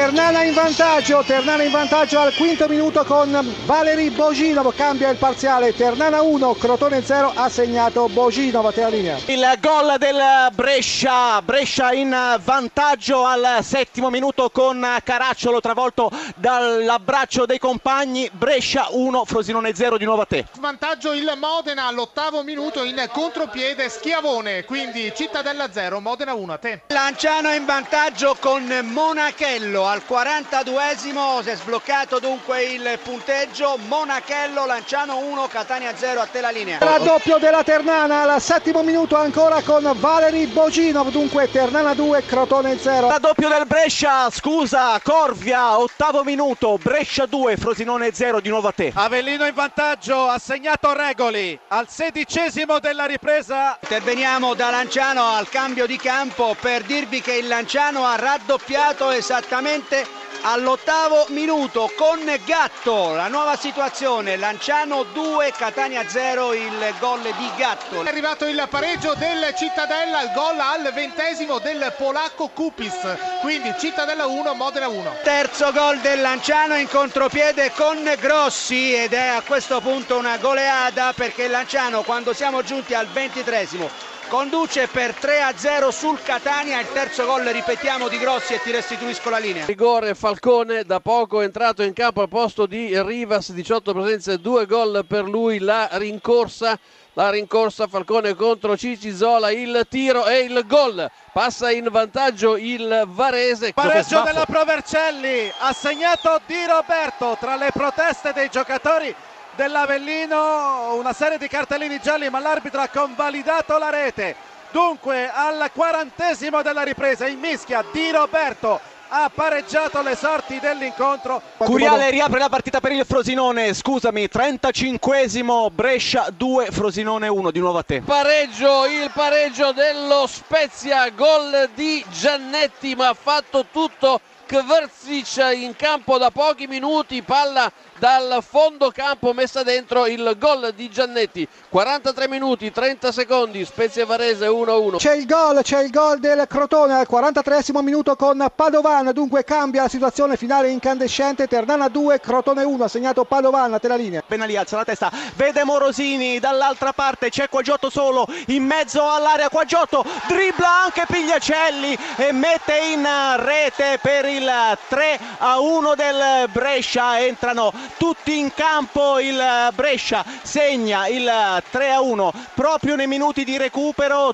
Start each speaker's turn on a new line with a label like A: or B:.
A: Ternana in vantaggio, Ternana in vantaggio al quinto minuto con Valeri Boginov, cambia il parziale, Ternana 1, Crotone 0, ha segnato Boginov a te la linea.
B: Il gol del Brescia, Brescia in vantaggio al settimo minuto con Caracciolo travolto dall'abbraccio dei compagni, Brescia 1, Frosinone 0 di nuovo a te.
C: Vantaggio il Modena all'ottavo minuto in contropiede Schiavone, quindi Cittadella 0, Modena 1 a te.
D: Lanciano in vantaggio con Monachello al 42esimo, si è sbloccato dunque il punteggio, Monachello, Lanciano 1, Catania 0 a te la linea.
A: Raddoppio della Ternana al settimo minuto ancora con Valeri Boginov, dunque Ternana 2, Crotone 0.
B: Raddoppio del Brescia, scusa, Corvia, ottavo minuto, Brescia 2, Frosinone 0 di nuovo a te.
E: Avellino in vantaggio, ha segnato Regoli al sedicesimo della ripresa.
D: Interveniamo da Lanciano al cambio di campo per dirvi che il Lanciano ha raddoppiato esattamente all'ottavo minuto con Gatto. La nuova situazione, Lanciano 2, Catania 0, il gol di Gatto.
C: È arrivato il pareggio del Cittadella, il gol al ventesimo del polacco Kupis, quindi Cittadella 1, Modena 1.
D: Terzo gol del Lanciano in contropiede con Grossi ed è a questo punto una goleada perché Lanciano quando siamo giunti al ventitresimo conduce per 3 a 0 sul Catania il terzo gol ripetiamo di Grossi e ti restituisco la linea.
F: Rigore Falcone da poco è entrato in campo al posto di Rivas 18 presenze 2 gol per lui la rincorsa la rincorsa Falcone contro Cicisola il tiro e il gol. Passa in vantaggio il Varese.
E: Pareggio della Provercelli ha segnato Di Roberto tra le proteste dei giocatori dell'Avellino, una serie di cartellini gialli ma l'arbitro ha convalidato la rete. Dunque al quarantesimo della ripresa in mischia di Roberto ha pareggiato le sorti dell'incontro.
B: Curiale riapre la partita per il Frosinone, scusami, 35esimo Brescia 2, Frosinone 1, di nuovo a te.
F: Pareggio, il pareggio dello Spezia, gol di Giannetti ma ha fatto tutto Kvrzic in campo da pochi minuti, palla dal fondo campo messa dentro il gol di Giannetti. 43 minuti 30 secondi. Spezia Varese 1-1
A: c'è il gol c'è il gol del Crotone al 43 minuto con Padovan dunque cambia la situazione finale incandescente. Ternana 2 Crotone 1 ha segnato Padovan a te la linea.
B: Benali alza la testa. Vede Morosini dall'altra parte. C'è Quagiotto solo in mezzo all'area. Quagiotto dribbla anche Pigliacelli e mette in rete per il 3 a 1 del Brescia. Entrano tutti in campo. Il Brescia segna il 3 a 1 proprio nei minuti di recupero